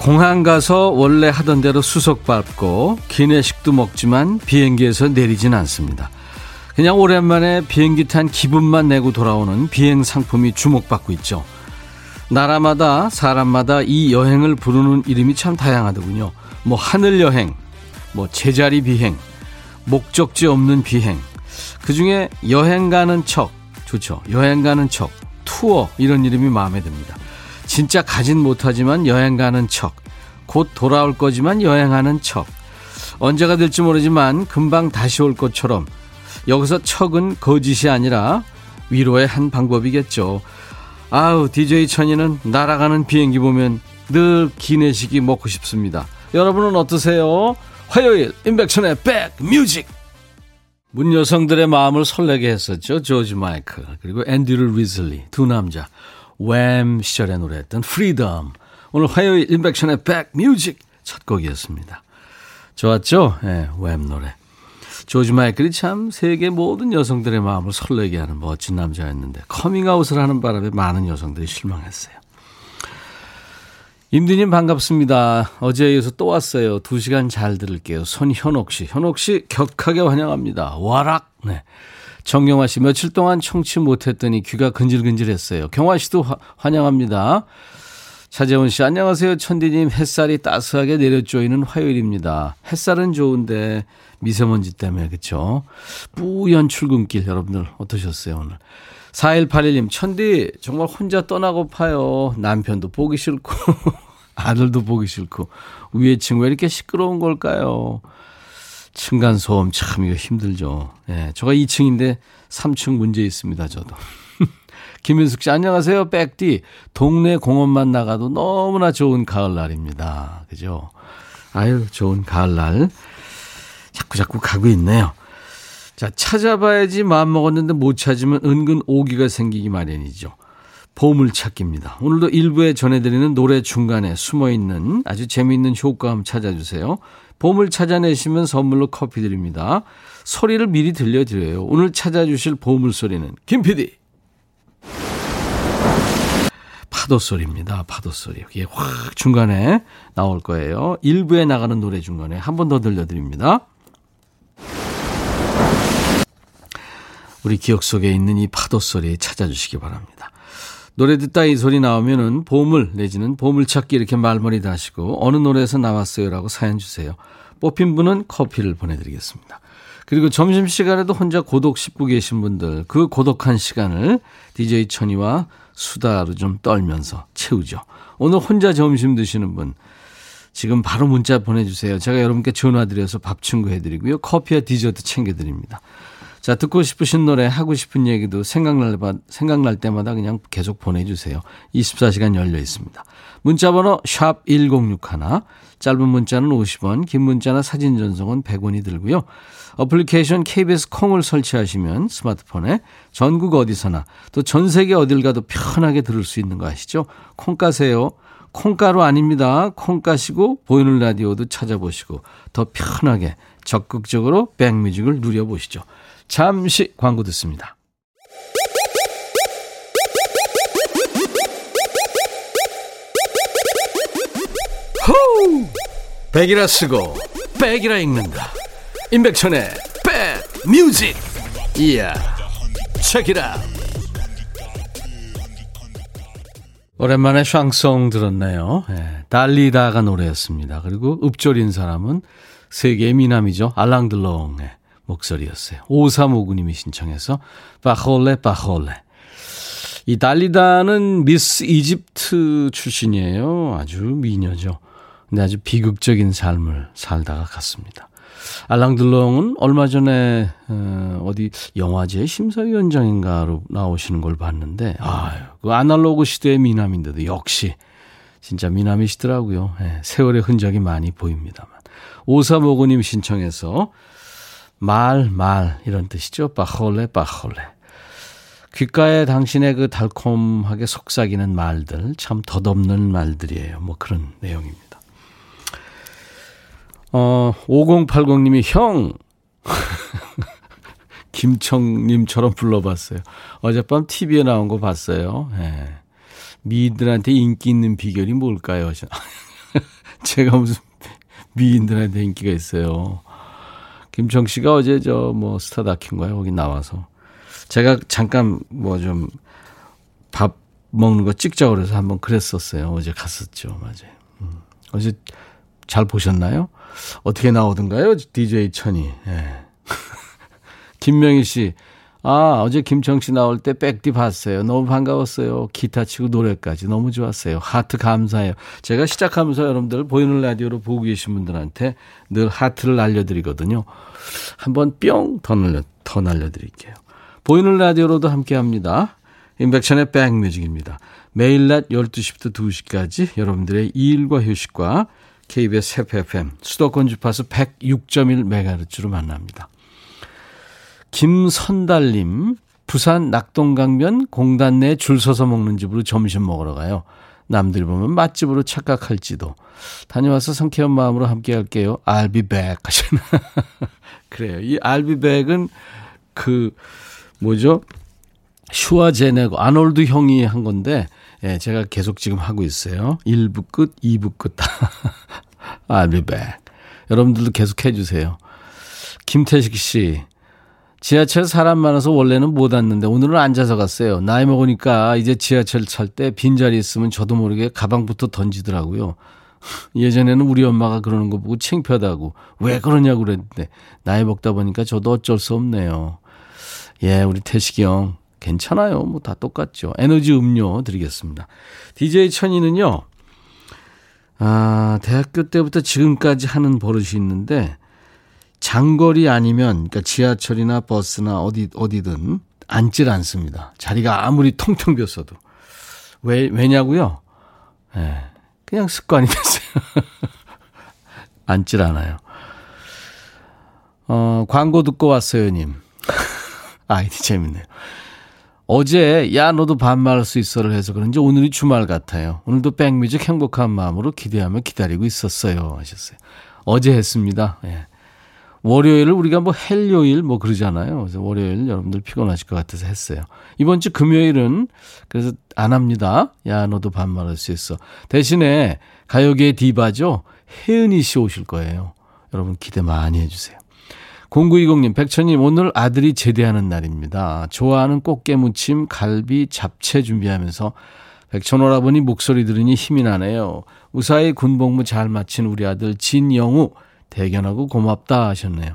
공항 가서 원래 하던 대로 수석 밟고 기내식도 먹지만 비행기에서 내리진 않습니다. 그냥 오랜만에 비행기 탄 기분만 내고 돌아오는 비행 상품이 주목받고 있죠. 나라마다 사람마다 이 여행을 부르는 이름이 참 다양하더군요. 뭐 하늘 여행, 뭐 제자리 비행, 목적지 없는 비행. 그 중에 여행 가는 척, 좋죠. 여행 가는 척, 투어 이런 이름이 마음에 듭니다. 진짜 가진 못하지만 여행 가는 척. 곧 돌아올 거지만 여행하는 척. 언제가 될지 모르지만 금방 다시 올 것처럼 여기서 척은 거짓이 아니라 위로의 한 방법이겠죠. 아우, DJ 천이는 날아가는 비행기 보면 늘 기내식이 먹고 싶습니다. 여러분은 어떠세요? 화요일 임백천의 백 뮤직 문 여성들의 마음을 설레게 했었죠. 조지 마이클 그리고 앤드류 리즐리 두 남자 Wham 시절에 노래했던 Freedom. 오늘 화요일 임백천의 백 뮤직 첫 곡이었습니다. 좋았죠? 예, 네, Wham 노래. 조지 마이클이 참 세계 모든 여성들의 마음을 설레게 하는 멋진 남자였는데 커밍아웃을 하는 바람에 많은 여성들이 실망했어요. 임디님 반갑습니다. 어제에 이어서 또 왔어요. 두 시간 잘 들을게요. 손현옥 씨. 현옥 씨 격하게 환영합니다. 와락. 네. 정경화 씨 며칠 동안 청취 못했더니 귀가 근질근질했어요. 경화 씨도 화, 환영합니다. 차재원 씨 안녕하세요. 천디님 햇살이 따스하게 내려쪼이는 화요일입니다. 햇살은 좋은데 미세먼지 때문에 그렇죠. 뿌연 출근길 여러분들 어떠셨어요 오늘? 4181님 천디 정말 혼자 떠나고파요. 남편도 보기 싫고 아들도 보기 싫고 위에 층 왜 이렇게 시끄러운 걸까요? 층간소음 참 이거 힘들죠. 예, 저가 2층인데 3층 문제 있습니다, 저도. 김윤숙 씨, 안녕하세요. 백디. 동네 공원만 나가도 너무나 좋은 가을날입니다. 그죠? 아유, 좋은 가을날. 자꾸 자꾸 가고 있네요. 자, 찾아봐야지 마음먹었는데 못 찾으면 은근 오기가 생기기 마련이죠. 보물찾기입니다. 오늘도 일부에 전해드리는 노래 중간에 숨어있는 아주 재미있는 효과음 찾아주세요. 보물 찾아내시면 선물로 커피 드립니다. 소리를 미리 들려드려요. 오늘 찾아주실 보물 소리는 김 PD. 파도 소리입니다. 파도 소리. 이게 확 중간에 나올 거예요. 일부에 나가는 노래 중간에 한 번 더 들려드립니다. 우리 기억 속에 있는 이 파도 소리 찾아주시기 바랍니다. 노래 듣다 이 소리 나오면은 보물 내지는 보물찾기 이렇게 말머리 다시고 어느 노래에서 나왔어요라고 사연 주세요. 뽑힌 분은 커피를 보내드리겠습니다. 그리고 점심시간에도 혼자 고독 씹고 계신 분들 그 고독한 시간을 DJ 천이와 수다로 좀 떨면서 채우죠. 오늘 혼자 점심 드시는 분 지금 바로 문자 보내주세요. 제가 여러분께 전화드려서 밥 친구 해드리고요. 커피와 디저트 챙겨드립니다. 자, 듣고 싶으신 노래, 하고 싶은 얘기도 생각날, 생각날 때마다 그냥 계속 보내주세요. 24시간 열려 있습니다. 문자번호 샵 1061, 짧은 문자는 50원, 긴 문자나 사진 전송은 100원이 들고요. 어플리케이션 KBS 콩을 설치하시면 스마트폰에 전국 어디서나 또 전 세계 어딜 가도 편하게 들을 수 있는 거 아시죠? 콩 까세요. 콩가루 아닙니다. 콩 까시고 보이는 라디오도 찾아보시고 더 편하게 적극적으로 백뮤직을 누려보시죠. 잠시 광고 듣습니다. 호우! 백이라 쓰고 백이라 읽는다. 임백천의 백 뮤직. 이야. 책이라. 오랜만에 샹송 들었네요. 네, 달리다의 노래였습니다. 그리고 읊조린 사람은 세계의 미남이죠. 알랭 들롱의 목소리였어요. 5359님이 신청해서 Paroles Paroles. 이 달리다는 미스 이집트 출신이에요. 아주 미녀죠. 근데 아주 비극적인 삶을 살다가 갔습니다. 알랑들롱은 얼마 전에 어, 어디 영화제 심사위원장인가로 나오시는 걸 봤는데 아유 그 아날로그 시대의 미남인데도 역시 진짜 미남이시더라고요. 네, 세월의 흔적이 많이 보입니다만 오사모고님 신청해서 말, 말, 이런 뜻이죠. 빠홀레, 빠홀레. 귓가에 당신의 그 달콤하게 속삭이는 말들, 참 덧없는 말들이에요. 뭐 그런 내용입니다. 어, 5080님이 형! 김청님처럼 불러봤어요. 어젯밤 TV에 나온 거 봤어요. 예. 미인들한테 인기 있는 비결이 뭘까요? 제가 무슨 미인들한테 인기가 있어요. 김청 씨가 어제 저 뭐 스타 다큐인가요? 거기 나와서. 제가 잠깐 뭐 좀 밥 먹는 거 찍자고 그래서 한번 그랬었어요. 어제 갔었죠. 맞아요. 음. 어제 잘 보셨나요? 어떻게 나오던가요? DJ 천이. 예. 김명희 씨. 아, 어제 김청 씨 나올 때 백디 봤어요. 너무 반가웠어요. 기타 치고 노래까지 너무 좋았어요. 하트 감사해요. 제가 시작하면서 여러분들 보이는 라디오로 보고 계신 분들한테 늘 하트를 날려드리거든요. 한번 뿅 더 날려, 더 날려드릴게요. 보이는 라디오로도 함께 합니다. 인백션의 백뮤직입니다. 매일 낮 12시부터 2시까지 여러분들의 일과 휴식과 KBS FFM 수도권 주파수 106.1MHz로 만납니다. 김선달님, 부산 낙동강변 공단 내 줄 서서 먹는 집으로 점심 먹으러 가요. 남들 보면 맛집으로 착각할지도. 다녀와서 상쾌한 마음으로 함께 할게요. I'll be back 하시나. 그래요. 이 I'll be back은 그, 뭐죠? 슈와제네고, 아놀드 형이 한 건데, 예, 제가 계속 지금 하고 있어요. 1부 끝, 2부 끝. I'll be back. 여러분들도 계속 해주세요. 김태식 씨, 지하철 사람 많아서 원래는 못 왔는데 오늘은 앉아서 갔어요. 나이 먹으니까 이제 지하철 탈 때 빈자리 있으면 저도 모르게 가방부터 던지더라고요. 예전에는 우리 엄마가 그러는 거 보고 창피하다고 왜 그러냐고 그랬는데 나이 먹다 보니까 저도 어쩔 수 없네요. 예, 우리 태식이 형 괜찮아요. 뭐 다 똑같죠. 에너지 음료 드리겠습니다. DJ 천이는요. 아, 대학교 때부터 지금까지 하는 버릇이 있는데 장거리 아니면 그러니까 지하철이나 버스나 어디 어디든 앉질 않습니다. 자리가 아무리 텅텅 비었어도 왜 왜냐고요? 예. 네, 그냥 습관이 됐어요. 앉질 않아요. 어, 광고 듣고 왔어요, 님. 아이디 재밌네요. 어제 야 너도 반말할 수 있어를 해서 그런지 오늘이 주말 같아요. 오늘도 백뮤직 행복한 마음으로 기대하며 기다리고 있었어요 하셨어요. 어제 했습니다. 예. 월요일을 우리가 뭐 헬요일 뭐 그러잖아요. 그래서 월요일 여러분들 피곤하실 것 같아서 했어요. 이번 주 금요일은 그래서 안 합니다. 야, 너도 반말할 수 있어. 대신에 가요계 디바죠. 혜은이 씨 오실 거예요. 여러분 기대 많이 해주세요. 0920님, 백천님, 오늘 아들이 제대하는 날입니다. 좋아하는 꽃게 무침, 갈비, 잡채 준비하면서 백천 오라버니 목소리 들으니 힘이 나네요. 무사히 군복무 잘 마친 우리 아들 진영우, 대견하고 고맙다 하셨네요.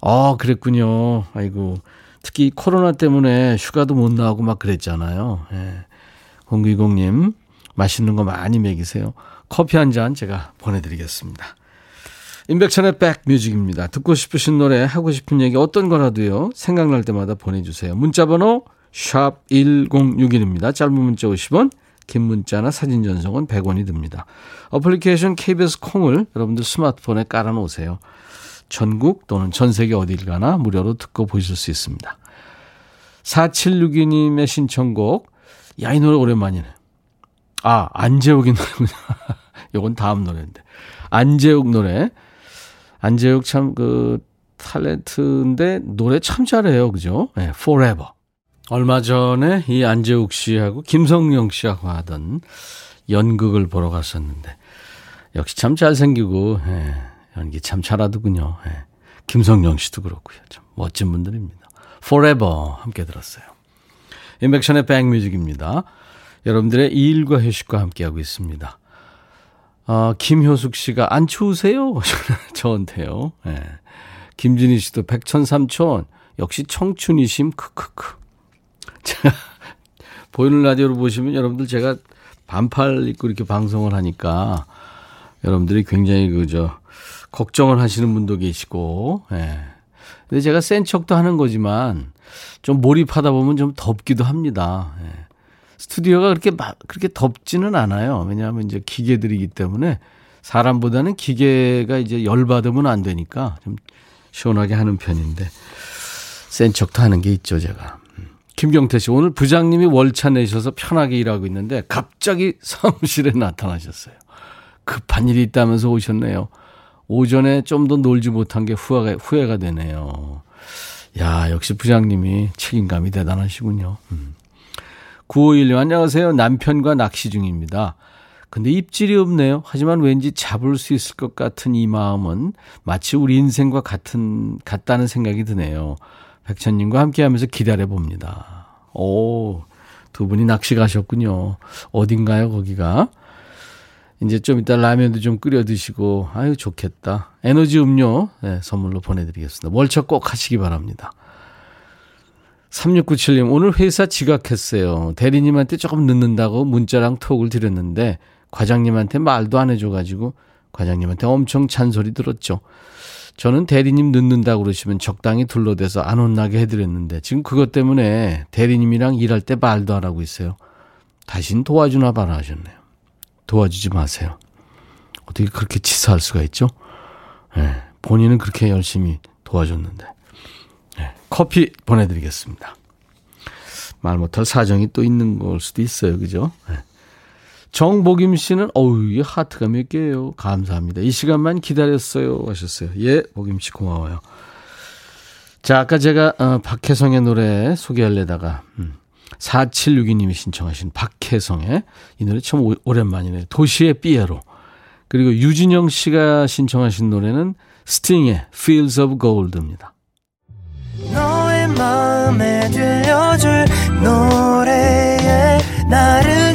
아, 그랬군요. 아이고. 특히 코로나 때문에 휴가도 못 나오고 막 그랬잖아요. 예. 020님, 맛있는 거 많이 먹이세요. 커피 한 잔 제가 보내드리겠습니다. 임백천의 백뮤직입니다. 듣고 싶으신 노래, 하고 싶은 얘기 어떤 거라도요. 생각날 때마다 보내주세요. 문자번호 샵 1061입니다. 짧은 문자 50원, 긴 문자나 사진 전송은 100원이 듭니다. 어플리케이션 KBS 콩을 여러분들 스마트폰에 깔아놓으세요. 전국 또는 전 세계 어딜 가나 무료로 듣고 보실 수 있습니다. 4762님의 신청곡. 야, 이 노래 오랜만이네. 아, 안재욱이 노래군요. 요건 다음 노래인데. 안재욱 노래. 안재욱 참 그 탤런트인데 노래 참 잘해요. 그죠? 네, Forever. 얼마 전에 이 안재욱 씨하고 김성령 씨하고 하던 연극을 보러 갔었는데 역시 참 잘생기고 예, 연기 참 잘하더군요. 예. 김성령 씨도 그렇고요. 참 멋진 분들입니다. Forever 함께 들었어요. 인백션의 백뮤직입니다. 여러분들의 일과 휴식과 함께하고 있습니다. 어, 김효숙 씨가 안 추우세요? 저한테요. 예. 김진희 씨도 백천삼촌 역시 청춘이심 크크크. 제가 보이는 라디오로 보시면 여러분들 제가 반팔 입고 이렇게 방송을 하니까 여러분들이 굉장히 그저 걱정을 하시는 분도 계시고, 예. 근데 제가 센 척도 하는 거지만 좀 몰입하다 보면 좀 덥기도 합니다. 예. 스튜디오가 그렇게 막 그렇게 덥지는 않아요. 왜냐하면 이제 기계들이기 때문에 사람보다는 기계가 이제 열 받으면 안 되니까 좀 시원하게 하는 편인데 센 척도 하는 게 있죠, 제가. 음. 김경태 씨, 오늘 부장님이 월차 내셔서 편하게 일하고 있는데 갑자기 사무실에 나타나셨어요. 급한 일이 있다면서 오셨네요. 오전에 좀 더 놀지 못한 게 후회가, 후회가 되네요. 야, 역시 부장님이 책임감이 대단하시군요. 음. 9516 안녕하세요. 남편과 낚시 중입니다. 근데 입질이 없네요. 하지만 왠지 잡을 수 있을 것 같은 이 마음은 마치 우리 인생과 같은, 같다는 생각이 드네요. 백천님과 함께 하면서 기다려 봅니다. 오, 두 분이 낚시 가셨군요. 어딘가요, 거기가? 이제 좀 이따 라면도 좀 끓여 드시고, 아유, 좋겠다. 에너지 음료, 네, 선물로 보내드리겠습니다. 월차 꼭 하시기 바랍니다. 3697님, 오늘 회사 지각했어요. 대리님한테 조금 늦는다고 문자랑 톡을 드렸는데, 과장님한테 말도 안 해줘가지고, 과장님한테 엄청 잔소리 들었죠. 저는 대리님 늦는다고 그러시면 적당히 둘러대서 안 혼나게 해드렸는데, 지금 그것 때문에 대리님이랑 일할 때 말도 안 하고 있어요. 다신 도와주나 봐라 하셨네요. 도와주지 마세요. 어떻게 그렇게 치사할 수가 있죠? 네, 본인은 그렇게 열심히 도와줬는데. 네, 커피 보내드리겠습니다. 말 못할 사정이 또 있는 걸 수도 있어요. 그죠? 네. 정복임 씨는, 어우, 이 하트가 몇 개예요. 감사합니다. 이 시간만 기다렸어요. 하셨어요. 예, 복임 씨 고마워요. 자, 아까 제가, 어, 박혜성의 노래 소개하려다가, 음, 4762님이 신청하신 박혜성의 이 노래 참 오, 오랜만이네요. 도시의 삐에로. 그리고 유진영 씨가 신청하신 노래는 스팅의 Fields of Gold입니다. 마음에 들려줄 노래에 나를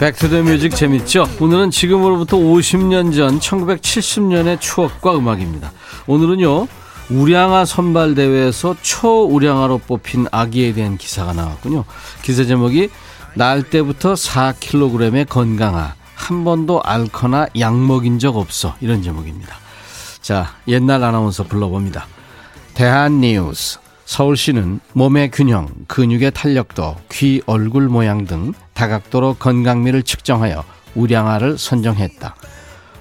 Back to the Music 재밌죠? 오늘은 지금으로부터 50년 전 1970년의 추억과 음악입니다. 오늘은요, 우량아 선발 대회에서 초우량아로 뽑힌 아기에 대한 기사가 나왔군요. 기사 제목이 날 때부터 4kg의 건강아, 한 번도 앓거나 약 먹인 적 없어. 이런 제목입니다. 자, 옛날 아나운서 불러봅니다. 대한 뉴스. 서울시는 몸의 균형, 근육의 탄력도, 귀, 얼굴 모양 등 다각도로 건강미를 측정하여 우량아를 선정했다.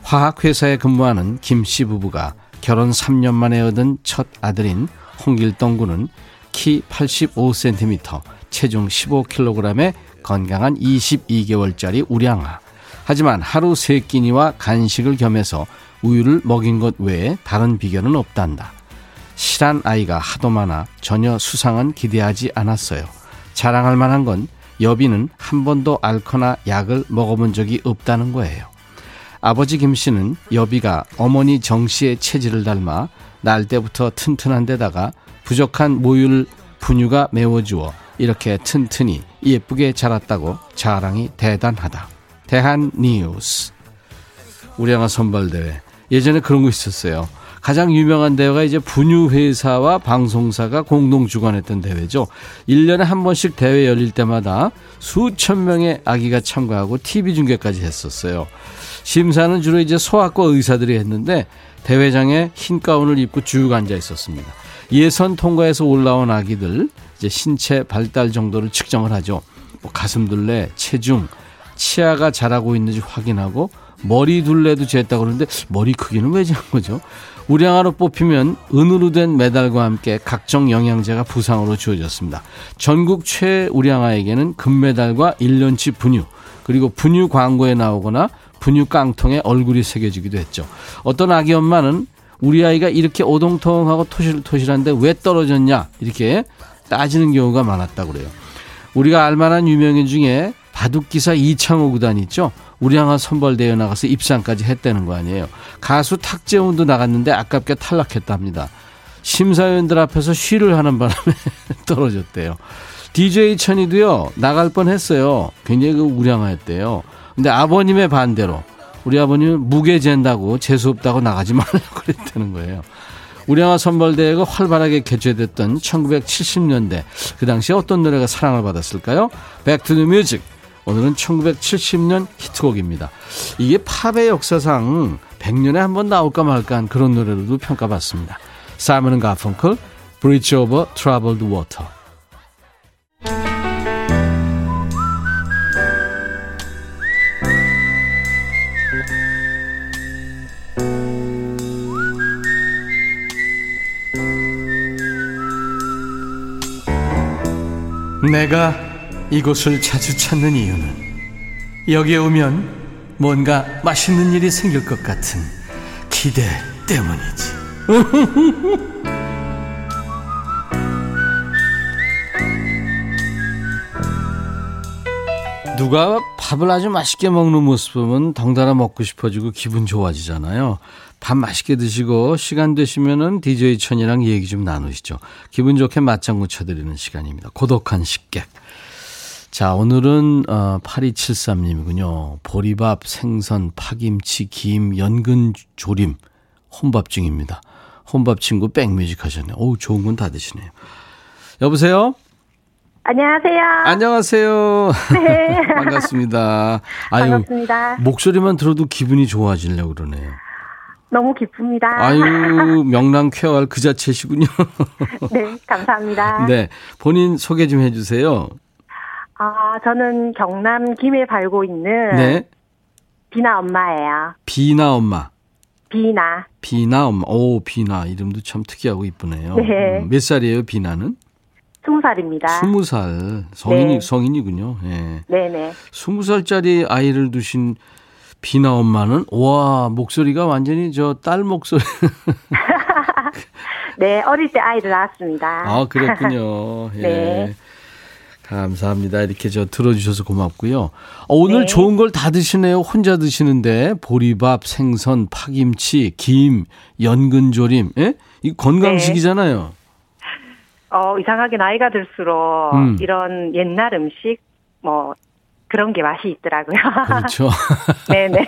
화학회사에 근무하는 김 씨 부부가 결혼 3년 만에 얻은 첫 아들인 홍길동 군은 키 85cm, 체중 15kg의 건강한 22개월짜리 우량아. 하지만 하루 세 끼니와 간식을 겸해서 우유를 먹인 것 외에 다른 비결은 없단다. 실한 아이가 하도 많아 전혀 수상은 기대하지 않았어요. 자랑할 만한 건 여비는 한 번도 앓거나 약을 먹어본 적이 없다는 거예요. 아버지 김 씨는 여비가 어머니 정 씨의 체질을 닮아 날 때부터 튼튼한 데다가 부족한 모유 분유가 메워주어 이렇게 튼튼히 예쁘게 자랐다고 자랑이 대단하다. 대한 뉴스. 우량아 선발대회. 예전에 그런 거 있었어요. 가장 유명한 대회가 이제 분유회사와 방송사가 공동 주관했던 대회죠. 1년에 한 번씩 대회 열릴 때마다 수천 명의 아기가 참가하고 TV 중계까지 했었어요. 심사는 주로 이제 소아과 의사들이 했는데 대회장에 흰 가운을 입고 쭉 앉아 있었습니다. 예선 통과해서 올라온 아기들 이제 신체 발달 정도를 측정을 하죠. 뭐 가슴 둘레, 체중, 치아가 자라고 있는지 확인하고 머리 둘레도 쟀다고 그러는데 머리 크기는 왜 재는 거죠? 우량아로 뽑히면 은으로 된 메달과 함께 각종 영양제가 부상으로 주어졌습니다. 전국 최우량아에게는 금메달과 1년치 분유 그리고 분유 광고에 나오거나 분유 깡통에 얼굴이 새겨지기도 했죠. 어떤 아기 엄마는 우리 아이가 이렇게 오동통하고 토실토실한데 왜 떨어졌냐 이렇게 따지는 경우가 많았다고 그래요. 우리가 알만한 유명인 중에 바둑기사 이창호 구단 있죠. 우량아 선발대회 나가서 입상까지 했다는 거 아니에요. 가수 탁재훈도 나갔는데 아깝게 탈락했답니다. 심사위원들 앞에서 쉬를 하는 바람에 떨어졌대요. DJ 천이도요 나갈 뻔 했어요. 굉장히 그 우량아였대요. 근데 아버님의 반대로 우리 아버님은 무게 잰다고 재수 없다고 나가지 말라고 그랬다는 거예요. 우량아 선발대회가 활발하게 개최됐던 1970년대 그 당시에 어떤 노래가 사랑을 받았을까요? Back to the Music 오늘은 1970년 히트곡입니다. 이게 팝의 역사상 100년에 한 번 나올까 말까 한 그런 노래로도 평가받습니다. 사이먼 가펑클, Bridge Over Troubled Water. 내가 이곳을 자주 찾는 이유는 여기에 오면 뭔가 맛있는 일이 생길 것 같은 기대 때문이지. 누가 밥을 아주 맛있게 먹는 모습 보면 덩달아 먹고 싶어지고 기분 좋아지잖아요. 밥 맛있게 드시고 시간 되시면은 DJ 천이랑 얘기 좀 나누시죠. 기분 좋게 맞장구 쳐드리는 시간입니다. 고독한 식객. 자, 오늘은 어, 8273님이군요. 보리밥, 생선, 파김치, 김, 연근 조림, 혼밥 중입니다. 혼밥 친구 백뮤직 하셨네요. 어우, 좋은 건 다 드시네요. 여보세요? 안녕하세요. 안녕하세요. 네. 반갑습니다. 아유, 반갑습니다. 목소리만 들어도 기분이 좋아지려고 그러네요. 너무 기쁩니다. 아유, 명랑 쾌활 그 자체시군요. 네, 감사합니다. 네, 본인 소개 좀 해주세요. 아, 저는 경남 김해 살고 있는 네. 비나 엄마예요. 비나 엄마. 비나. 비나 엄마. 오, 비나. 이름도 참 특이하고 이쁘네요. 네. 음, 몇 살이에요, 비나는? 스무 살입니다. 스무 살. 성인이, 네. 성인이군요. 예. 네네. 스무 살짜리 아이를 두신 비나 엄마는, 와, 목소리가 완전히 저 딸 목소리. 네, 어릴 때 아이를 낳았습니다. 아, 그랬군요. 예. 네. 감사합니다. 이렇게 저 들어주셔서 고맙고요. 어, 오늘 네. 좋은 걸 다 드시네요. 혼자 드시는데 보리밥, 생선, 파김치, 김, 연근조림, 예? 이 건강식이잖아요. 네. 어 이상하게 나이가 들수록 음. 이런 옛날 음식 뭐 그런 게 맛이 있더라고요. 그렇죠. 네네.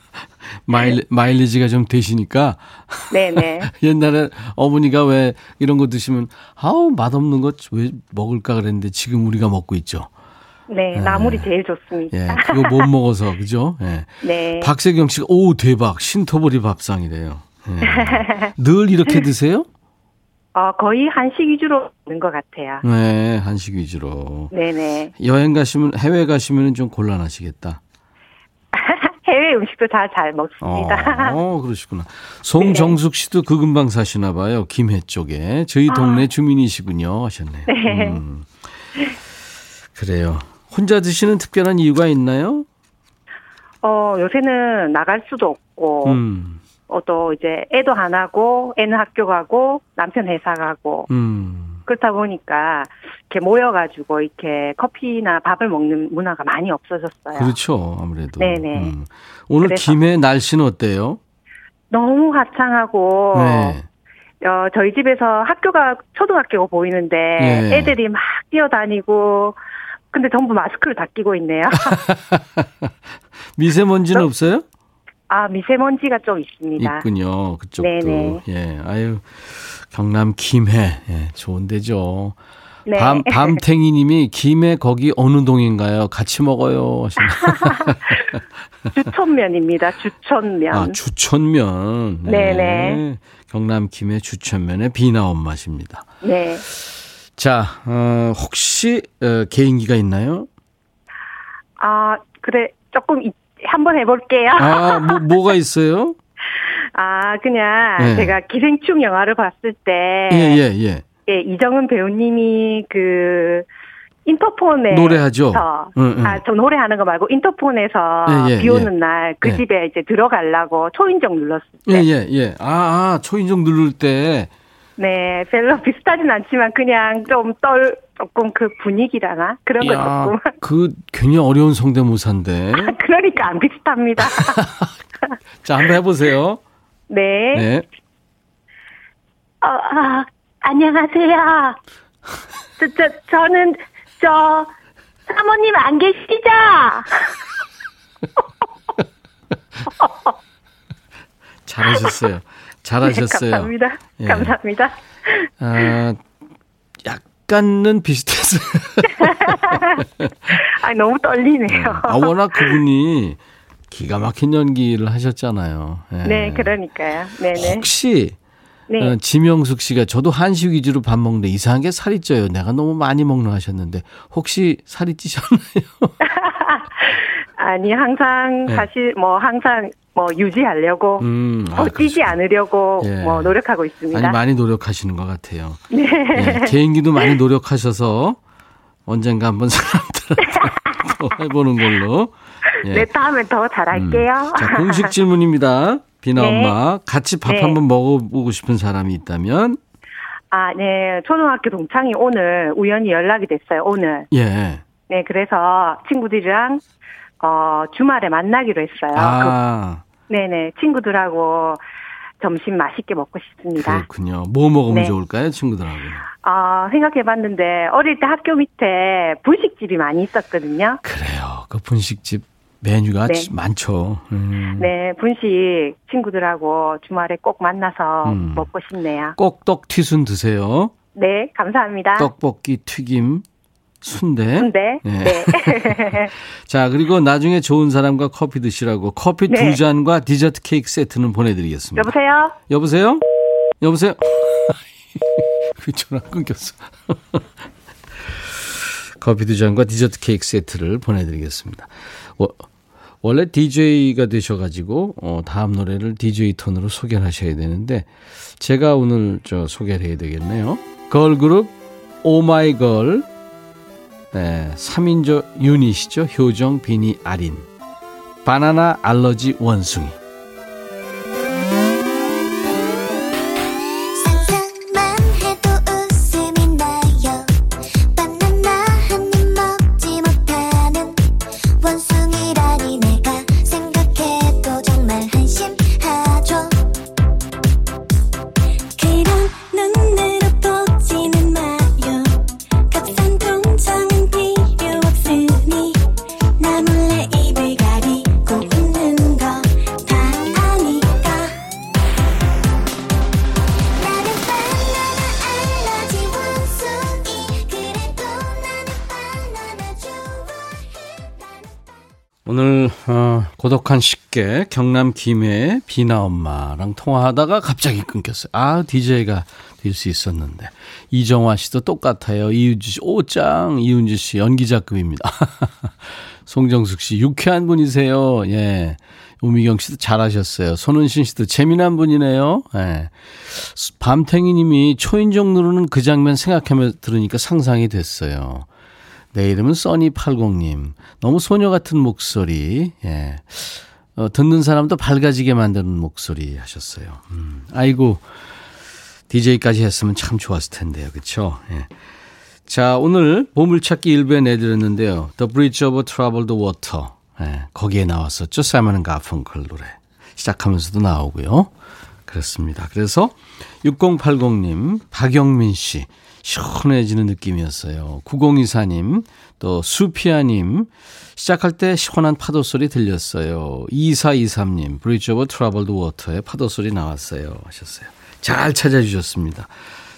마일, 마일리지가 좀 되시니까. 네네. 옛날에 어머니가 왜 이런 거 드시면, 아우, 맛없는 것왜 먹을까 그랬는데 지금 우리가 먹고 있죠. 네, 네. 나물이 제일 좋습니다. 예, 그거 못 먹어서, 그죠? 예. 네. 박세경 씨가, 오, 대박. 신토보리 밥상이래요. 예. 늘 이렇게 드세요? 어, 거의 한식 위주로 먹는 것 같아요. 네, 한식 위주로. 네네. 여행 가시면, 해외 가시면 좀 곤란하시겠다. 해외 음식도 다 잘 먹습니다. 어, 어, 그러시구나. 송정숙 씨도 그 근방 사시나 봐요. 김해 쪽에. 저희 아. 동네 아. 주민이시군요. 하셨네요. 네. 음. 그래요. 혼자 드시는 특별한 이유가 있나요? 어, 요새는 나갈 수도 없고, 음. 어, 또 이제 애도 하나고, 애는 학교 가고, 남편 회사 가고, 음. 그렇다 보니까 이렇게 모여가지고 이렇게 커피나 밥을 먹는 문화가 많이 없어졌어요. 그렇죠, 아무래도. 네네. 음. 오늘 김해 날씨는 어때요? 너무 화창하고. 네. 어, 저희 집에서 학교가 초등학교가 보이는데 네. 애들이 막 뛰어다니고 근데 전부 마스크를 다 끼고 있네요. 미세먼지는 없어요? 아, 미세먼지가 좀 있습니다. 있군요. 그쪽도. 네네. 예. 아유. 경남 김해. 예, 좋은 데죠. 네. 밤, 밤탱이 님이 김해 거기 어느 동인가요? 같이 먹어요. 주천면입니다. 주천면. 아, 주천면. 네. 네네. 경남 김해 주천면의 비 나온 맛입니다. 네. 자, 어, 혹시 어, 개인기가 있나요? 아, 그래. 조금 한번 해볼게요. 아, 뭐, 뭐가 있어요? 아, 그냥 네. 제가 기생충 영화를 봤을 때. 예, 예, 예. 예, 이정은 배우님이 그, 인터폰에 노래하죠. 응, 응. 아, 저 노래하는 거 말고 인터폰에서 예, 예, 비 오는 예. 날그 예. 집에 이제 들어가려고 초인종 눌렀을 때. 예, 예, 예. 아, 아 초인종 누를 때. 네, 별로 비슷하진 않지만 그냥 좀 떨, 조금 그 분위기라나? 그런 거 조금. 그 괜히 어려운 성대모사인데. 아, 그러니까 안 비슷합니다. 자, 한번 해보세요. 네. 네. 어, 아, 안녕하세요. 저, 저, 저는, 저, 사모님 안 계시죠? 잘하셨어요. 잘하셨어요. 네, 감사합니다. 예. 감사합니다. 아, 약간은 비슷했어요. 아, 너무 떨리네요. 네. 아, 워낙 그분이 기가 막힌 연기를 하셨잖아요. 네, 네 그러니까요. 네네. 혹시 네. 어, 지명숙 씨가 저도 한식 위주로 밥 먹는데 이상하게 살이 쪄요. 내가 너무 많이 먹는 하셨는데 혹시 살이 찌셨나요? 아니 항상 네. 사실 뭐 항상 뭐 유지하려고 음, 아, 찌지 않으려고 예. 뭐 노력하고 있습니다. 아니 많이 노력하시는 것 같아요. 네. 예, 개인기도 많이 노력하셔서 언젠가 한번 사람들한테 해보는 걸로. 예. 네, 다음에 더 잘할게요. 음. 자, 공식 질문입니다. 비나 네. 엄마 같이 밥 네. 한번 먹어보고 싶은 사람이 있다면? 아, 네. 초등학교 동창이 오늘 우연히 연락이 됐어요. 오늘. 예. 네, 그래서 친구들이랑 어 주말에 만나기로 했어요. 아. 그, 네네. 친구들하고 점심 맛있게 먹고 싶습니다. 그렇군요. 뭐 먹으면 네. 좋을까요, 친구들하고? 아, 생각해봤는데 어릴 때 학교 밑에 분식집이 많이 있었거든요. 그래요. 그 분식집 메뉴가 네. 많죠. 음. 네, 분식 친구들하고 주말에 꼭 만나서 음. 먹고 싶네요. 꼭 떡 튀순 드세요. 네, 감사합니다. 떡볶이, 튀김, 순대. 순대. 네. 네. 자, 그리고 나중에 좋은 사람과 커피 드시라고 커피 네. 두 잔과 디저트 케이크 세트는 보내드리겠습니다. 여보세요? 여보세요? 여보세요? 그 전화 끊겼어. 커피 두 잔과 디저트 케이크 세트를 보내드리겠습니다. 원래 DJ가 되셔가지고 어, 다음 노래를 DJ 톤으로 소개를 하셔야 되는데 제가 오늘 저 소개를 해야 되겠네요. 걸그룹 오마이걸 네, 3인조 유닛이죠. 효정, 비니, 아린 바나나 알러지 원숭이 고독한 식객 경남 김해 비나 엄마랑 통화하다가 갑자기 끊겼어요. 아 DJ가 될 수 있었는데 이정화 씨도 똑같아요. 이윤주 씨 오짱 이윤주 씨 연기자급입니다. 송정숙 씨 유쾌한 분이세요. 예. 우미경 씨도 잘하셨어요. 손은신 씨도 재미난 분이네요. 예. 밤탱이 님이 초인종 누르는 그 장면 생각하며 들으니까 상상이 됐어요. 내 이름은 써니80님. 너무 소녀 같은 목소리. 예. 어, 듣는 사람도 밝아지게 만드는 목소리 하셨어요. 음, 아이고, DJ까지 했으면 참 좋았을 텐데요. 그쵸? 예. 자, 오늘 보물찾기 일부에 내드렸는데요. The Bridge over Troubled Water. 예, 거기에 나왔었죠. 사이먼 가펑클 노래. 시작하면서도 나오고요. 그렇습니다. 그래서 6080님, 박영민 씨. 시원해지는 느낌이었어요. 9024님, 또 수피아님, 시작할 때 시원한 파도 소리 들렸어요. 2423님, Bridge Over Troubled Water의 파도 소리 나왔어요. 하셨어요. 잘 찾아주셨습니다.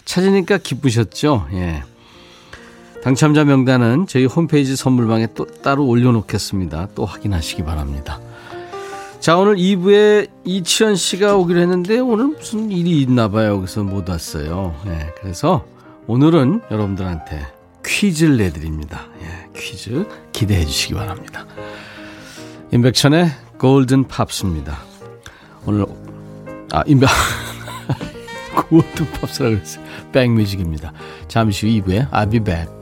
찾으니까 기쁘셨죠? 예. 당첨자 명단은 저희 홈페이지 선물방에 또 따로 올려놓겠습니다. 또 확인하시기 바랍니다. 자, 오늘 2부에 이치현 씨가 오기로 했는데 오늘 무슨 일이 있나 봐요. 그래서 못 왔어요. 예, 그래서 오늘은 여러분들한테 퀴즈를 내드립니다. 예, 퀴즈 기대해 주시기 바랍니다. 임백천의 골든 팝스입니다. 오늘 아 임백 골든 팝스라고 했어요. 백뮤직입니다. 잠시 후 2부에 I'll be back.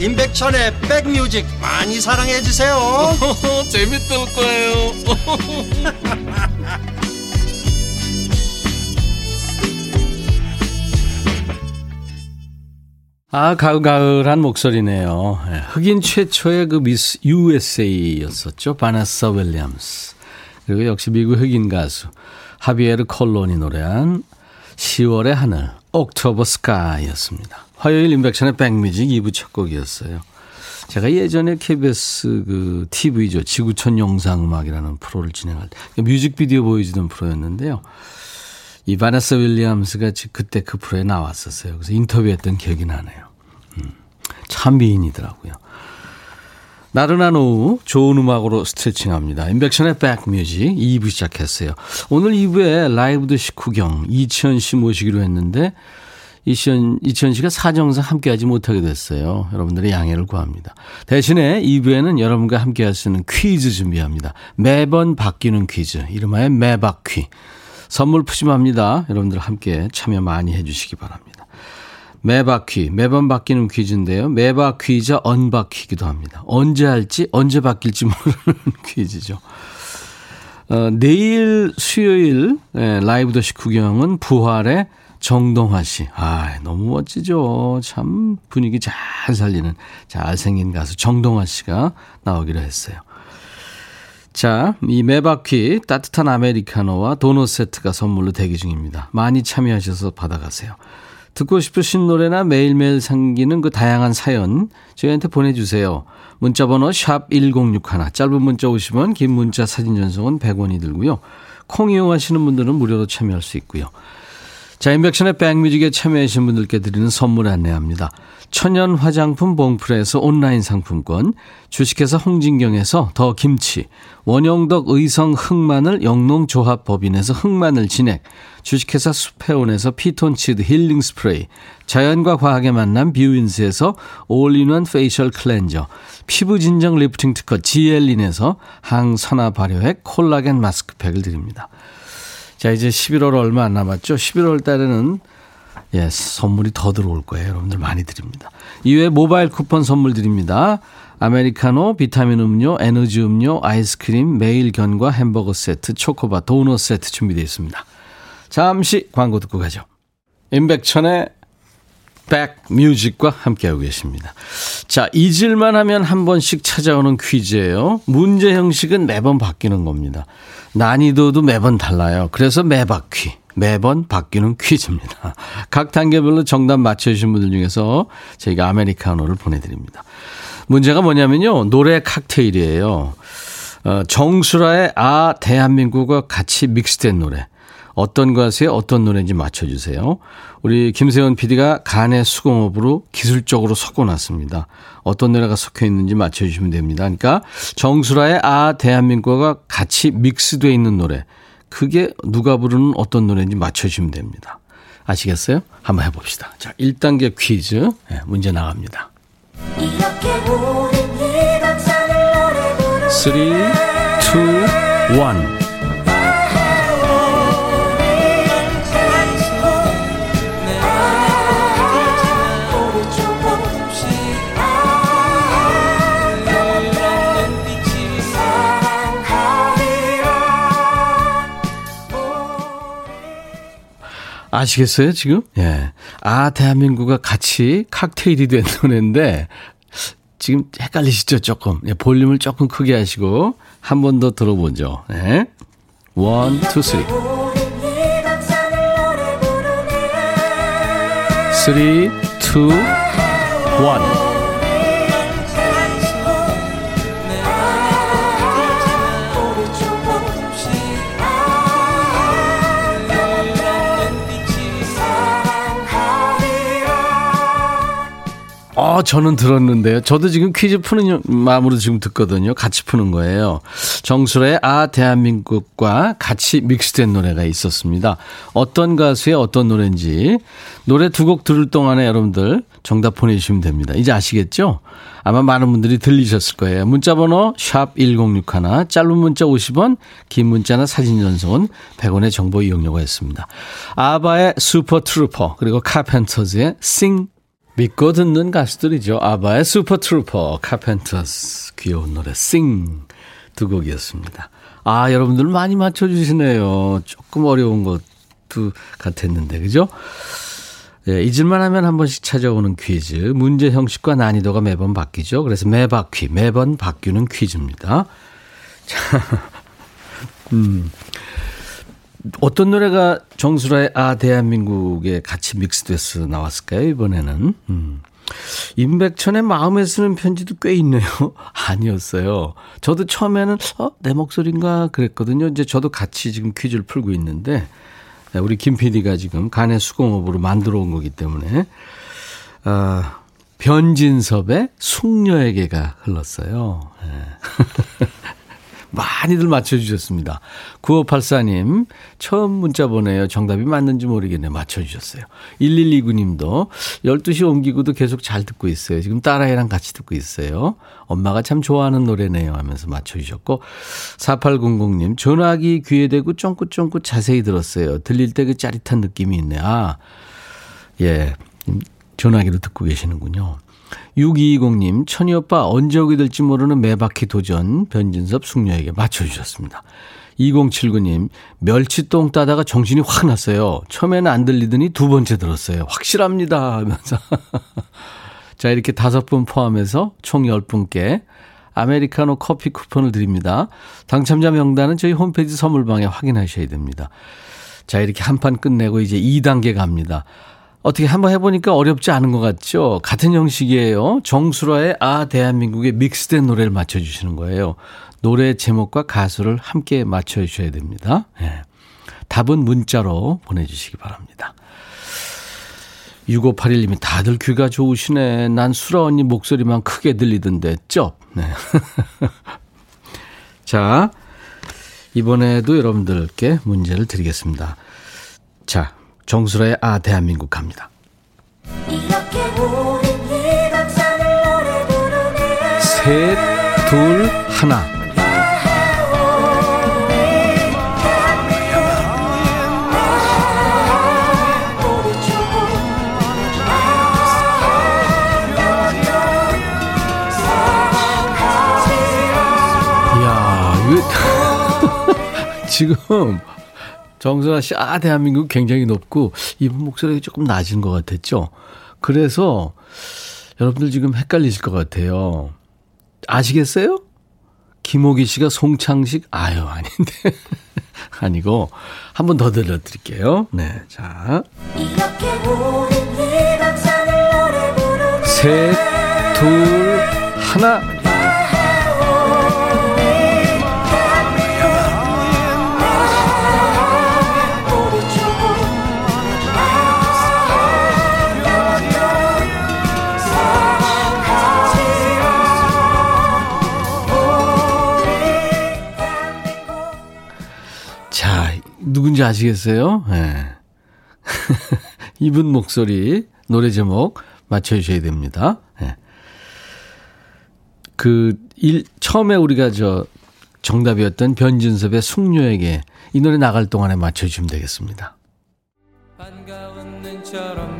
임백천의 백뮤직 많이 사랑해 주세요 재밌을 거예요 아, 가을가을한 목소리네요. 예, 흑인 최초의 그 미스 USA였었죠. 바나사 윌리엄스. 그리고 역시 미국 흑인 가수 하비에르 콜론이 노래한 10월의 하늘, 옥토버 스카이였습니다. 화요일 인백션의 백뮤직 2부 첫 곡이었어요. 제가 예전에 KBS 그 TV죠. 지구촌 영상음악이라는 프로를 진행할 때 뮤직비디오 보여주던 프로였는데요. 이 바네스 윌리엄스가 그때 그 프로에 나왔었어요. 그래서 인터뷰했던 기억이 나네요. 음, 참 미인이더라고요. 나른한 오후 좋은 음악으로 스트레칭합니다. 인백션의 백뮤직 2부 시작했어요. 오늘 2부에 라이브 드 식후경 이치현 씨 모시기로 했는데 이치현, 이치현 씨가 사정상 함께하지 못하게 됐어요. 여러분들의 양해를 구합니다. 대신에 2부에는 여러분과 함께할 수 있는 퀴즈 준비합니다. 매번 바뀌는 퀴즈 이름하여 매바퀴. 선물 푸짐합니다. 여러분들 함께 참여 많이 해주시기 바랍니다. 매바퀴, 매번 바뀌는 퀴즈인데요. 매바퀴자 언바퀴기도 합니다. 언제 할지, 언제 바뀔지 모르는 퀴즈죠. 어, 내일 수요일 예, 라이브 더시 구경은 부활의 정동화 씨. 아, 너무 멋지죠. 참 분위기 잘 살리는 잘생긴 가수 정동화 씨가 나오기로 했어요. 자, 이 매바퀴 따뜻한 아메리카노와 도넛 세트가 선물로 대기 중입니다. 많이 참여하셔서 받아가세요. 듣고 싶으신 노래나 매일매일 생기는 그 다양한 사연 저희한테 보내주세요. 문자번호 샵 1061, 짧은 문자 오시면 긴 문자 사진 전송은 100원이 들고요. 콩 이용하시는 분들은 무료로 참여할 수 있고요. 자, 인백션의 백뮤직에 참여하신 분들께 드리는 선물 안내합니다. 천연 화장품 봉프에서 온라인 상품권, 주식회사 홍진경에서 더 김치, 원영덕 의성 흑마늘 영농조합법인에서 흑마늘 진액, 주식회사 수페온에서 피톤치드 힐링 스프레이, 자연과 과학의 만남 뷰인스에서 all-in-one facial cleanser, 피부 진정 리프팅 특허 지엘린에서 항산화 발효액 콜라겐 마스크팩을 드립니다. 자, 이제 11월 얼마 안 남았죠? 11월 달에는 예, 선물이 더 들어올 거예요. 여러분들 많이 드립니다. 이외에 모바일 쿠폰 선물 드립니다. 아메리카노, 비타민 음료, 에너지 음료, 아이스크림, 매일 견과 햄버거 세트, 초코바, 도넛 세트 준비되어 있습니다. 잠시 광고 듣고 가죠. 임백천의 백뮤직과 함께하고 계십니다. 자, 잊을만 하면 한 번씩 찾아오는 퀴즈예요. 문제 형식은 매번 바뀌는 겁니다. 난이도도 매번 달라요. 그래서 매바퀴. 매번 바뀌는 퀴즈입니다. 각 단계별로 정답 맞춰주신 분들 중에서 저희가 아메리카노를 보내드립니다. 문제가 뭐냐면요. 노래 칵테일이에요. 어, 정수라의 아, 대한민국과 같이 믹스된 노래. 어떤 가수의 어떤 노래인지 맞춰주세요. 우리 김세현 PD가 간의 수공업으로 기술적으로 섞어놨습니다. 어떤 노래가 섞여 있는지 맞춰주시면 됩니다. 그러니까 정수라의 아 대한민국과 같이 믹스되어 있는 노래. 그게 누가 부르는 어떤 노래인지 맞춰주시면 됩니다. 아시겠어요? 한번 해봅시다. 자, 1단계 퀴즈 네, 문제 나갑니다. 3, 2, 1 아시겠어요, 지금? 예. 아, 대한민국과 같이 칵테일이 된 노래인데, 지금 헷갈리시죠, 조금. 예, 볼륨을 조금 크게 하시고, 한 번 더 들어보죠. 예. 원, 투, 쓰리. 쓰리, 투, 원. 아, 저는 들었는데요. 저도 지금 퀴즈 푸는 마음으로 지금 듣거든요. 같이 푸는 거예요. 정수라의 아, 대한민국과 같이 믹스된 노래가 있었습니다. 어떤 가수의 어떤 노래인지 노래 두 곡 들을 동안에 여러분들 정답 보내주시면 됩니다. 이제 아시겠죠? 아마 많은 분들이 들리셨을 거예요. 문자번호 샵 1061, 짧은 문자 50원, 긴 문자나 사진 전송은 100원의 정보 이용료가 있습니다. 아바의 Super Trouper, 그리고 카펜터즈의 Sing 믿고 듣는 가수들이죠. 아바의 Super Trouper, 카펜터스 귀여운 노래 Sing 두 곡이었습니다. 아 여러분들 많이 맞춰주시네요. 조금 어려운 것도 같았는데 그죠? 예, 잊을만 하면 한 번씩 찾아오는 퀴즈. 문제 형식과 난이도가 매번 바뀌죠. 그래서 매바퀴, 매번 바뀌는 퀴즈입니다. 자, 음. 어떤 노래가 정수라의 아 대한민국에 같이 믹스돼서 나왔을까요 이번에는 음. 임백천의 마음에 쓰는 편지도 꽤 있네요. 아니었어요. 저도 처음에는 어, 내 목소리인가 그랬거든요. 이제 저도 같이 지금 퀴즈를 풀고 있는데 우리 김 PD가 지금 간의 수공업으로 만들어 온 거기 때문에 어, 변진섭의 숙녀에게가 흘렀어요. 네. 많이들 맞춰주셨습니다. 9584님, 처음 문자 보내요. 정답이 맞는지 모르겠네. 맞춰주셨어요. 1129님도 12시 옮기고도 계속 잘 듣고 있어요. 지금 딸아이랑 같이 듣고 있어요. 엄마가 참 좋아하는 노래네요. 하면서 맞춰주셨고, 4800님, 전화기 귀에 대고 쫑긋쫑긋 자세히 들었어요. 들릴 때 그 짜릿한 느낌이 있네. 아, 예. 전화기로 듣고 계시는군요. 6220님, 천희 오빠 언제 오게 될지 모르는 매바퀴 도전 변진섭 숙녀에게 맞춰주셨습니다. 2079님, 멸치똥 따다가 정신이 확 났어요. 처음에는 안 들리더니 두 번째 들었어요. 확실합니다. 하면서. 자, 이렇게 다섯 분 포함해서 총 10분께 아메리카노 커피 쿠폰을 드립니다. 당첨자 명단은 저희 홈페이지 선물방에 확인하셔야 됩니다. 자, 이렇게 한 판 끝내고 이제 2단계 갑니다. 어떻게 한번 해보니까 어렵지 않은 것 같죠? 같은 형식이에요. 정수라의 아, 대한민국의 믹스된 노래를 맞춰주시는 거예요. 노래 제목과 가수를 함께 맞춰주셔야 됩니다. 네. 답은 문자로 보내주시기 바랍니다. 6581님이 다들 귀가 좋으시네. 난 수라 언니 목소리만 크게 들리던데, 쩝. 네. 자, 이번에도 여러분들께 문제를 드리겠습니다. 자, 정수라의 아 대한민국 갑니다. 셋, 둘, 하나. 이야, 지금 정선아 씨, 아, 대한민국 굉장히 높고, 이분 목소리가 조금 낮은 것 같았죠? 그래서, 여러분들 지금 헷갈리실 것 같아요. 아시겠어요? 김호기 씨가 송창식, 아유, 아닌데. 아니고, 한 번 더 들려드릴게요. 네, 자. 셋, 둘, 하나. 누군지 아시겠어요? 네. 이분 목소리, 노래 제목 맞춰주셔야 됩니다. 네. 그, 일, 처음에 우리가 저 정답이었던 변진섭의 숙녀에게 이 노래 나갈 동안에 맞춰주시면 되겠습니다. 반가운 눈처럼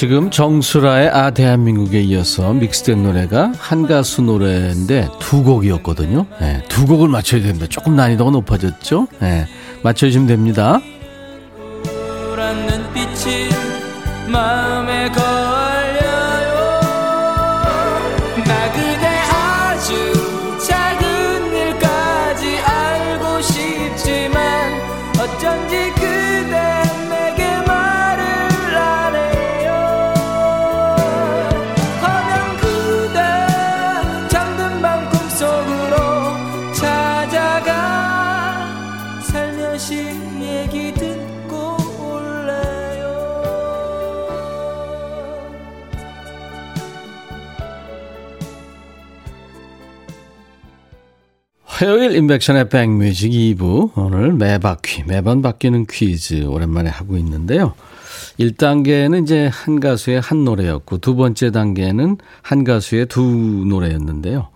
지금 정수라의 아 대한민국에 이어서 믹스된 노래가 한 가수 노래인데 두 곡이었거든요. 네, 두 곡을 맞춰야 됩니다. 조금 난이도가 높아졌죠? 네, 맞춰주시면 됩니다. 화요일 인백션의 백뮤직 2부 오늘 매바퀴 매번 바뀌는 퀴즈 오랜만에 하고 있는데요. 1단계는 이제 한 가수의 한 노래였고 두 번째 단계는 한 가수의 두 노래였는데요.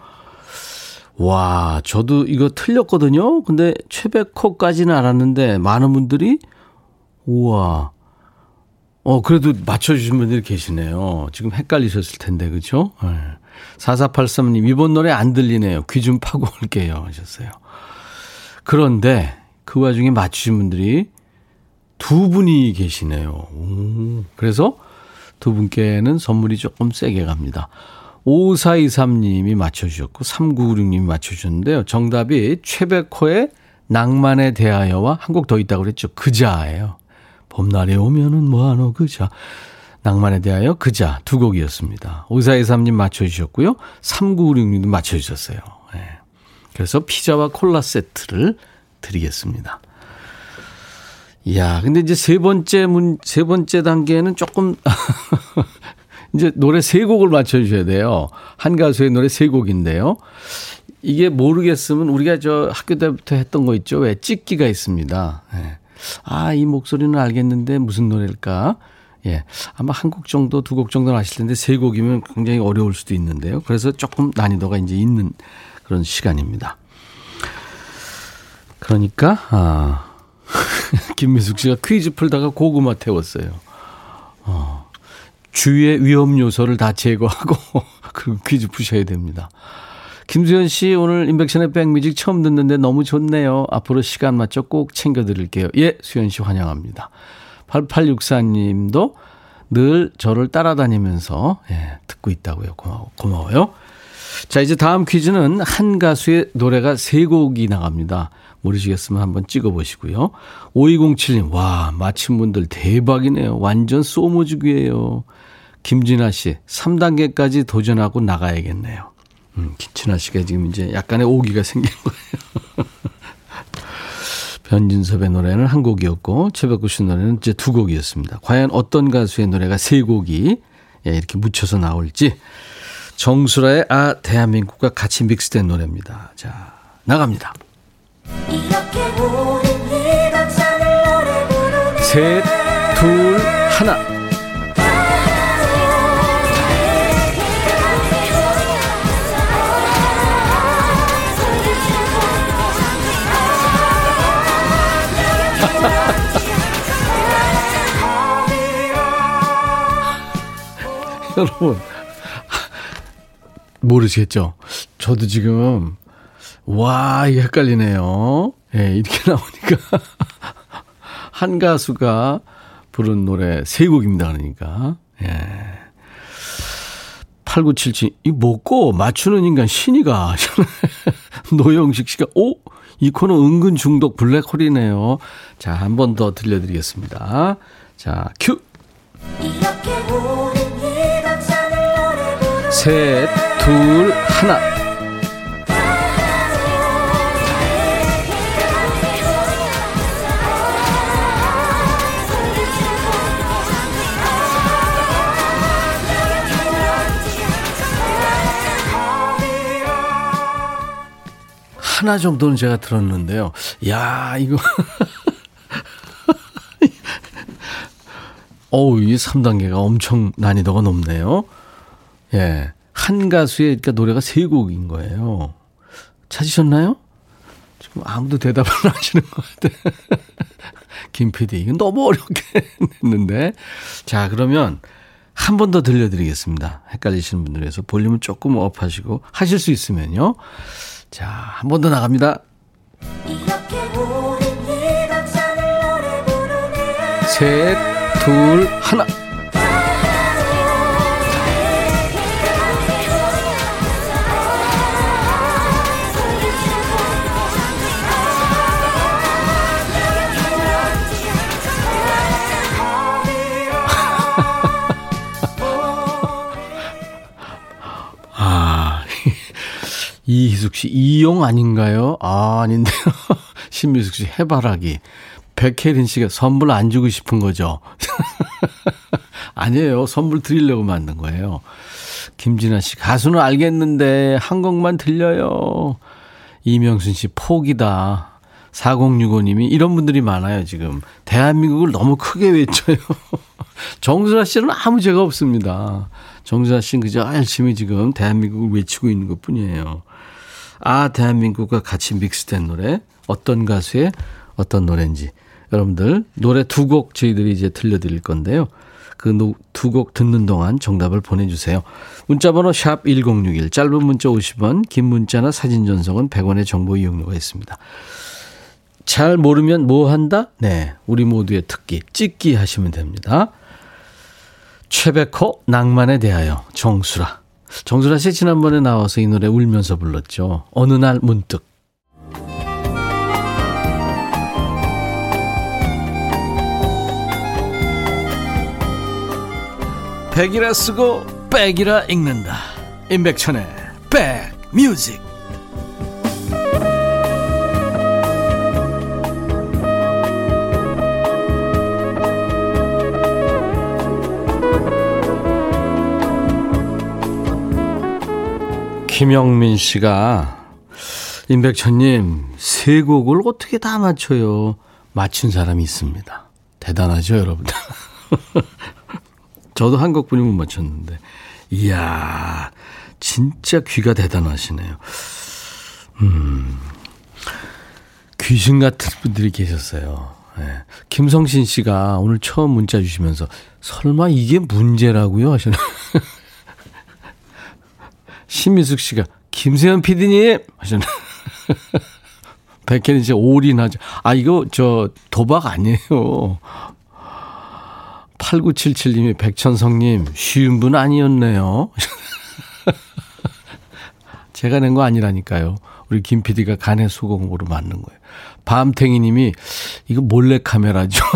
와, 저도 이거 틀렸거든요. 근데 최백호까지는 알았는데 많은 분들이 우와. 어, 그래도 맞춰주신 분들이 계시네요. 지금 헷갈리셨을 텐데, 그죠? 네. 4483님, 이번 노래 안 들리네요. 귀 좀 파고 올게요. 하셨어요. 그런데 그 와중에 맞추신 분들이 두 분이 계시네요. 오, 그래서 두 분께는 선물이 조금 세게 갑니다. 5423님이 맞춰주셨고, 3996님이 맞춰주셨는데요. 정답이 최백호의 낭만에 대하여와 한 곡 더 있다고 그랬죠. 그자예요. 봄날에 오면은 뭐하노 그자. 낭만에 대하여 그자 두 곡이었습니다. 5423님 맞춰주셨고요. 3996님도 맞춰주셨어요. 네. 그래서 피자와 콜라 세트를 드리겠습니다. 이야, 근데 이제 세 번째 문, 세 번째 단계는 조금, 이제 노래 세 곡을 맞춰주셔야 돼요. 한 가수의 노래 세 곡인데요. 이게 모르겠으면 우리가 저 학교 때부터 했던 거 있죠. 왜 찍기가 있습니다. 네. 아, 이 목소리는 알겠는데 무슨 노래일까? 예. 아마 한 곡 정도, 두 곡 정도는 아실 텐데 세 곡이면 굉장히 어려울 수도 있는데요. 그래서 조금 난이도가 이제 있는 그런 시간입니다. 그러니까, 아, 김미숙 씨가 퀴즈 풀다가 고구마 태웠어요. 어, 주위의 위험 요소를 다 제거하고 그 퀴즈 푸셔야 됩니다. 김수현 씨 오늘 인백션의 백뮤직 처음 듣는데 너무 좋네요. 앞으로 시간 맞춰 꼭 챙겨드릴게요. 예, 수현 씨 환영합니다. 8864님도 늘 저를 따라다니면서 예, 듣고 있다고요. 고마워, 고마워요. 자, 이제 다음 퀴즈는 한 가수의 노래가 세 곡이 나갑니다. 모르시겠으면 한번 찍어보시고요. 5207님, 와, 마친 분들 대박이네요. 완전 소모주기예요. 김진아 씨, 3단계까지 도전하고 나가야겠네요. 음, 김진아 씨가 지금 이제 약간의 오기가 생긴 거예요. 변진섭의 노래는 한 곡이었고 최백구 씨 노래는 이제 두 곡이었습니다. 과연 어떤 가수의 노래가 세 곡이 예, 이렇게 묻혀서 나올지 정수라의 아 대한민국과 같이 믹스된 노래입니다. 자 나갑니다. 셋, 둘, 하나. 여러분 모르시겠죠? 저도 지금 와 이게 헷갈리네요. 예, 네, 이렇게 나오니까 한 가수가 부른 노래 세 곡입니다. 그러니까 예. 8977, 이 먹고 맞추는 인간 신이가. 노영식 씨가, 오! 이 코너 은근 중독 블랙홀이네요. 자, 한 번 더 들려드리겠습니다. 자, 큐! 셋, 둘, 하나. 하나 정도는 제가 들었는데요. 야, 이거. 어우, 이 3단계가 엄청 난이도가 높네요. 예. 한 가수의 그러니까 노래가 세 곡인 거예요. 찾으셨나요? 지금 아무도 대답을 안 하시는 것 같아요. 김 PD, 이건 너무 어렵게 했는데. 자, 그러면 한 번 더 들려드리겠습니다. 헷갈리시는 분들 위해서 볼륨을 조금 업하시고 하실 수 있으면요. 자, 한 번 더 나갑니다. 셋, 둘, 하나. 이희숙 씨, 이용 아닌가요? 아, 아닌데요. 신미숙 씨, 해바라기. 백혜린 씨가 선물 안 주고 싶은 거죠. 아니에요. 선물 드리려고 만든 거예요. 김진아 씨, 가수는 알겠는데, 한 곡만 들려요. 이명순 씨 포기다. 4065님이 이런 분들이 많아요, 지금. 대한민국을 너무 크게 외쳐요. 정수아 씨는 아무 죄가 없습니다. 정수아 씨는 그저 열심히 지금 대한민국을 외치고 있는 것 뿐이에요. 아, 대한민국과 같이 믹스된 노래. 어떤 가수의 어떤 노래인지. 여러분들, 노래 두 곡 저희들이 이제 들려드릴 건데요. 그 두 곡 듣는 동안 정답을 보내주세요. 문자번호 샵 1061, 짧은 문자 50원, 긴 문자나 사진 전송은 100원의 정보 이용료가 있습니다. 잘 모르면 뭐 한다? 네. 우리 모두의 특기, 찍기 하시면 됩니다. 최백호, 낭만에 대하여, 정수라. 정수라 씨 지난번에 나와서 이 노래 울면서 불렀죠. 어느 날 문득. 백이라 쓰고 백이라 읽는다. 임백천의 백뮤직. 김영민 씨가 임백천님 세 곡을 어떻게 다 맞춰요? 맞춘 사람이 있습니다. 대단하죠, 여러분. 저도 한 곡뿐이 못 맞췄는데. 이야, 진짜 귀가 대단하시네요. 음, 귀신 같은 분들이 계셨어요. 네. 김성신 씨가 오늘 처음 문자 주시면서 설마 이게 문제라고요? 하시는. 신미숙 씨가 김세현 PD님 하셨나. 백현이 이제 올인하죠. 아, 이거 저 도박 아니에요. 8977님이 백천성님 쉬운 분 아니었네요. 제가 낸 거 아니라니까요. 우리 김 PD가 간의 수공으로 맞는 거예요. 밤탱이님이 이거 몰래 카메라죠.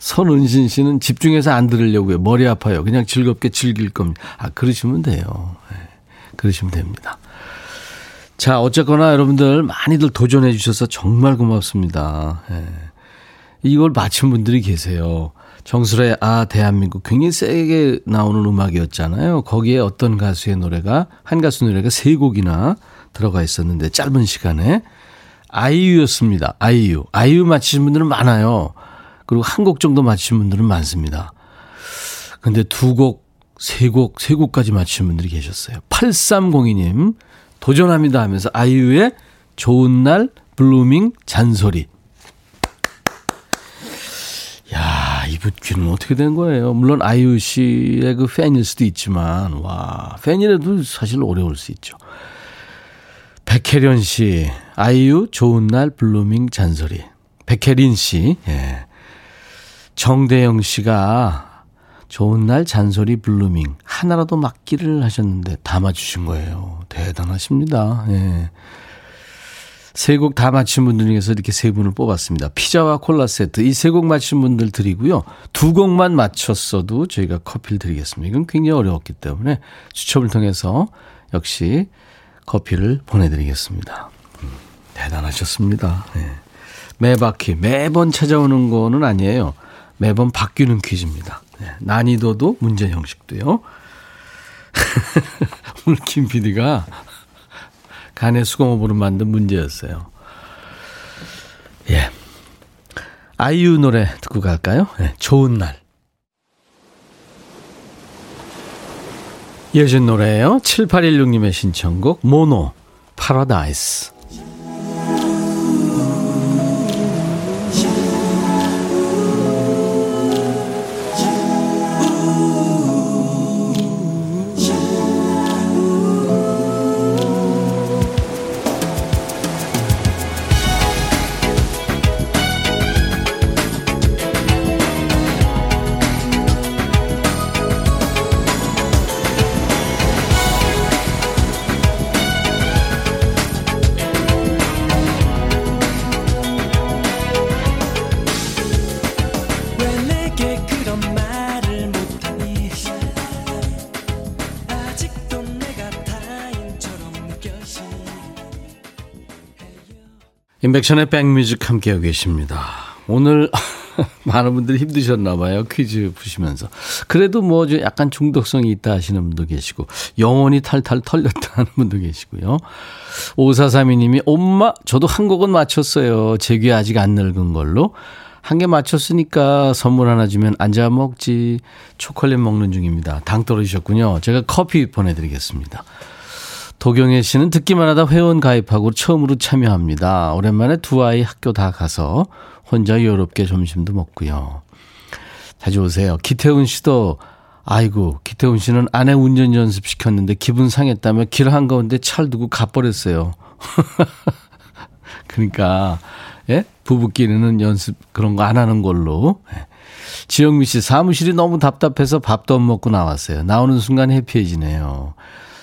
손은신 씨는 집중해서 안 들으려고요. 머리 아파요. 그냥 즐겁게 즐길 겁니다. 아, 그러시면 돼요. 네, 그러시면 됩니다. 자, 어쨌거나 여러분들 많이들 도전해 주셔서 정말 고맙습니다. 네. 이걸 맞힌 분들이 계세요. 정수라의 아, 대한민국 굉장히 세게 나오는 음악이었잖아요. 거기에 어떤 가수의 노래가, 한 가수 노래가 세 곡이나 들어가 있었는데 짧은 시간에 아이유였습니다. 아이유. 아이유 맞히신 분들은 많아요. 그리고 한 곡 정도 맞히신 분들은 많습니다. 근데 두 곡, 세 곡, 세 곡까지 맞히신 분들이 계셨어요. 8302님, 도전합니다 하면서 아이유의 좋은 날, Blueming, 잔소리. 야, 이분 귀는 어떻게 된 거예요? 물론 아이유 씨의 그 팬일 수도 있지만, 와, 팬이라도 사실 어려울 수 있죠. 백혜련 씨, 아이유 좋은 날 Blueming 잔소리. 백혜련 씨, 예. 정대영 씨가 좋은 날 잔소리 Blueming 하나라도 맞기를 하셨는데 다 맞추신 거예요. 대단하십니다. 예. 세곡 다 맞힌 분들 중에서 이렇게 세 분을 뽑았습니다. 피자와 콜라 세트 이 세 곡 맞힌 분들 드리고요. 두 곡만 맞췄어도 저희가 커피를 드리겠습니다. 이건 굉장히 어려웠기 때문에 추첨을 통해서 역시 커피를 보내드리겠습니다. 음, 대단하셨습니다. 예. 매 바퀴 매번 찾아오는 거는 아니에요. 매번 바뀌는 퀴즈입니다. 네, 난이도도 문제 형식도요. 오늘 김 PD가 간의 수공업으로 만든 문제였어요. 예. 아이유 노래 듣고 갈까요? 네, 좋은 날. 이어진 노래예요. 7816님의 신청곡 모노 파라다이스. 인백션의 백뮤직 함께하고 계십니다. 오늘 많은 분들이 힘드셨나 봐요. 퀴즈 푸시면서. 그래도 뭐 약간 중독성이 있다 하시는 분도 계시고 영원히 탈탈 털렸다 하는 분도 계시고요. 5432님이 엄마 저도 한 곡은 맞췄어요. 제 귀 아직 안 늙은 걸로. 한 개 맞췄으니까 선물 하나 주면 앉아 먹지. 초콜릿 먹는 중입니다. 당 떨어지셨군요. 제가 커피 보내드리겠습니다. 도경혜 씨는 듣기만 하다 회원 가입하고 처음으로 참여합니다. 오랜만에 두 아이 학교 다 가서 혼자 여롭게 점심도 먹고요. 자주 오세요. 기태훈 씨도 아이고 기태훈 씨는 아내 운전 연습 시켰는데 기분 상했다며 길 한가운데 차를 두고 가버렸어요. 그러니까 예? 부부끼리는 연습 그런 거 안 하는 걸로. 예. 지영미 씨 사무실이 너무 답답해서 밥도 안 먹고 나왔어요. 나오는 순간 해피해지네요.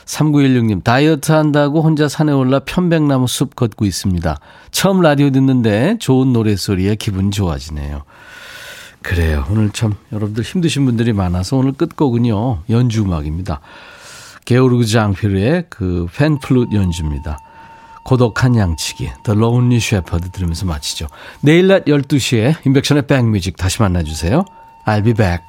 3916님, 다이어트 한다고 혼자 산에 올라 편백나무 숲 걷고 있습니다. 처음 라디오 듣는데 좋은 노래소리에 기분 좋아지네요. 그래요. 오늘 참 여러분들 힘드신 분들이 많아서 오늘 끝곡은요. 연주 음악입니다. 게오르그 장피르의 그 팬플룻 연주입니다. 고독한 양치기, The Lonely Shepherd 들으면서 마치죠. 내일 낮 12시에 인백션의 백뮤직 다시 만나주세요. I'll be back.